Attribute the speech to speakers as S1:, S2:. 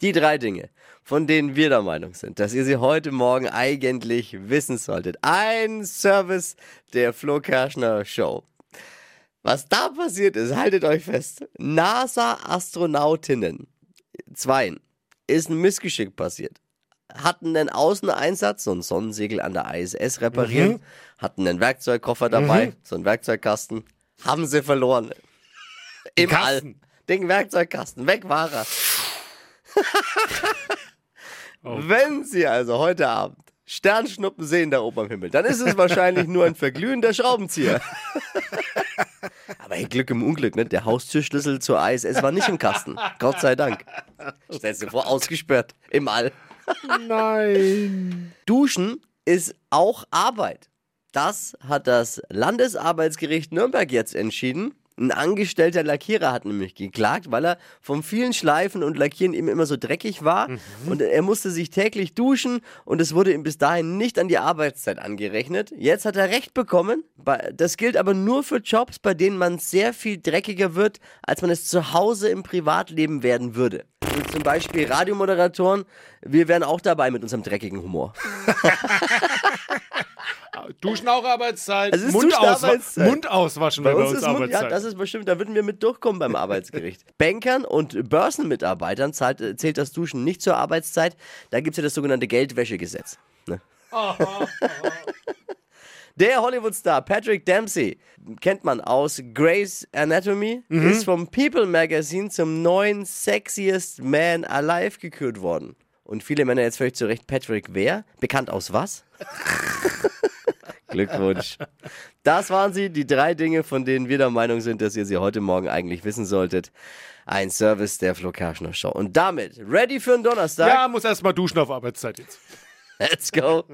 S1: Die drei Dinge, von denen wir der Meinung sind, dass ihr sie heute Morgen eigentlich wissen solltet. Ein Service der Flo Kerschner Show. Was da passiert ist, haltet euch fest. NASA-Astronautinnen, zwei, ist ein Missgeschick passiert. Hatten einen Außeneinsatz, so ein Sonnensegel an der ISS reparieren,
S2: Mhm.
S1: hatten einen Werkzeugkoffer dabei, so einen Werkzeugkasten, haben sie verloren. Im All.
S2: Kasten.
S1: Den Werkzeugkasten, weg war er.
S2: Oh.
S1: Wenn Sie also heute Abend Sternschnuppen sehen da oben am Himmel, dann ist es wahrscheinlich nur ein verglühender Schraubenzieher. Aber hey, Glück im Unglück, ne? Der Haustürschlüssel zur ISS war nicht im Kasten. Gott sei Dank. Stellst dir vor, ausgesperrt im All.
S2: Nein.
S1: Duschen ist auch Arbeit. Das hat das Landesarbeitsgericht Nürnberg jetzt entschieden. Ein angestellter Lackierer hat nämlich geklagt, weil er vom vielen Schleifen und Lackieren ihm immer so dreckig war und er musste sich täglich duschen und es wurde ihm bis dahin nicht an die Arbeitszeit angerechnet. Jetzt hat er Recht bekommen. Das gilt aber nur für Jobs, bei denen man sehr viel dreckiger wird, als man es zu Hause im Privatleben werden würde. Wie zum Beispiel Radiomoderatoren, wir wären auch dabei mit unserem dreckigen Humor.
S2: Duschen auch Arbeitszeit.
S1: Ist
S2: Mund,
S1: Arbeitszeit.
S2: Mund auswaschen
S1: Bei
S2: bei, uns
S1: ist Mund, ja,
S2: Arbeitszeit.
S1: das ist bestimmt, da würden wir mit durchkommen beim Arbeitsgericht. Bankern und Börsenmitarbeitern zahlt, äh, zählt das Duschen nicht zur Arbeitszeit. Da gibt es ja das sogenannte Geldwäschegesetz. Ne? Der Hollywood-Star Patrick Dempsey, kennt man aus Grey's Anatomy, ist vom People Magazine zum neuen Sexiest Man Alive gekürt worden. Und viele Männer jetzt völlig zu Recht, Patrick wer? Bekannt aus was? Glückwunsch. Das waren sie, die drei Dinge, von denen wir der Meinung sind, dass ihr sie heute Morgen eigentlich wissen solltet. Ein Service der Flo Kerschner Show. Und damit, ready für einen Donnerstag?
S2: ja, muss erst mal duschen auf Arbeitszeit jetzt.
S1: Let's go.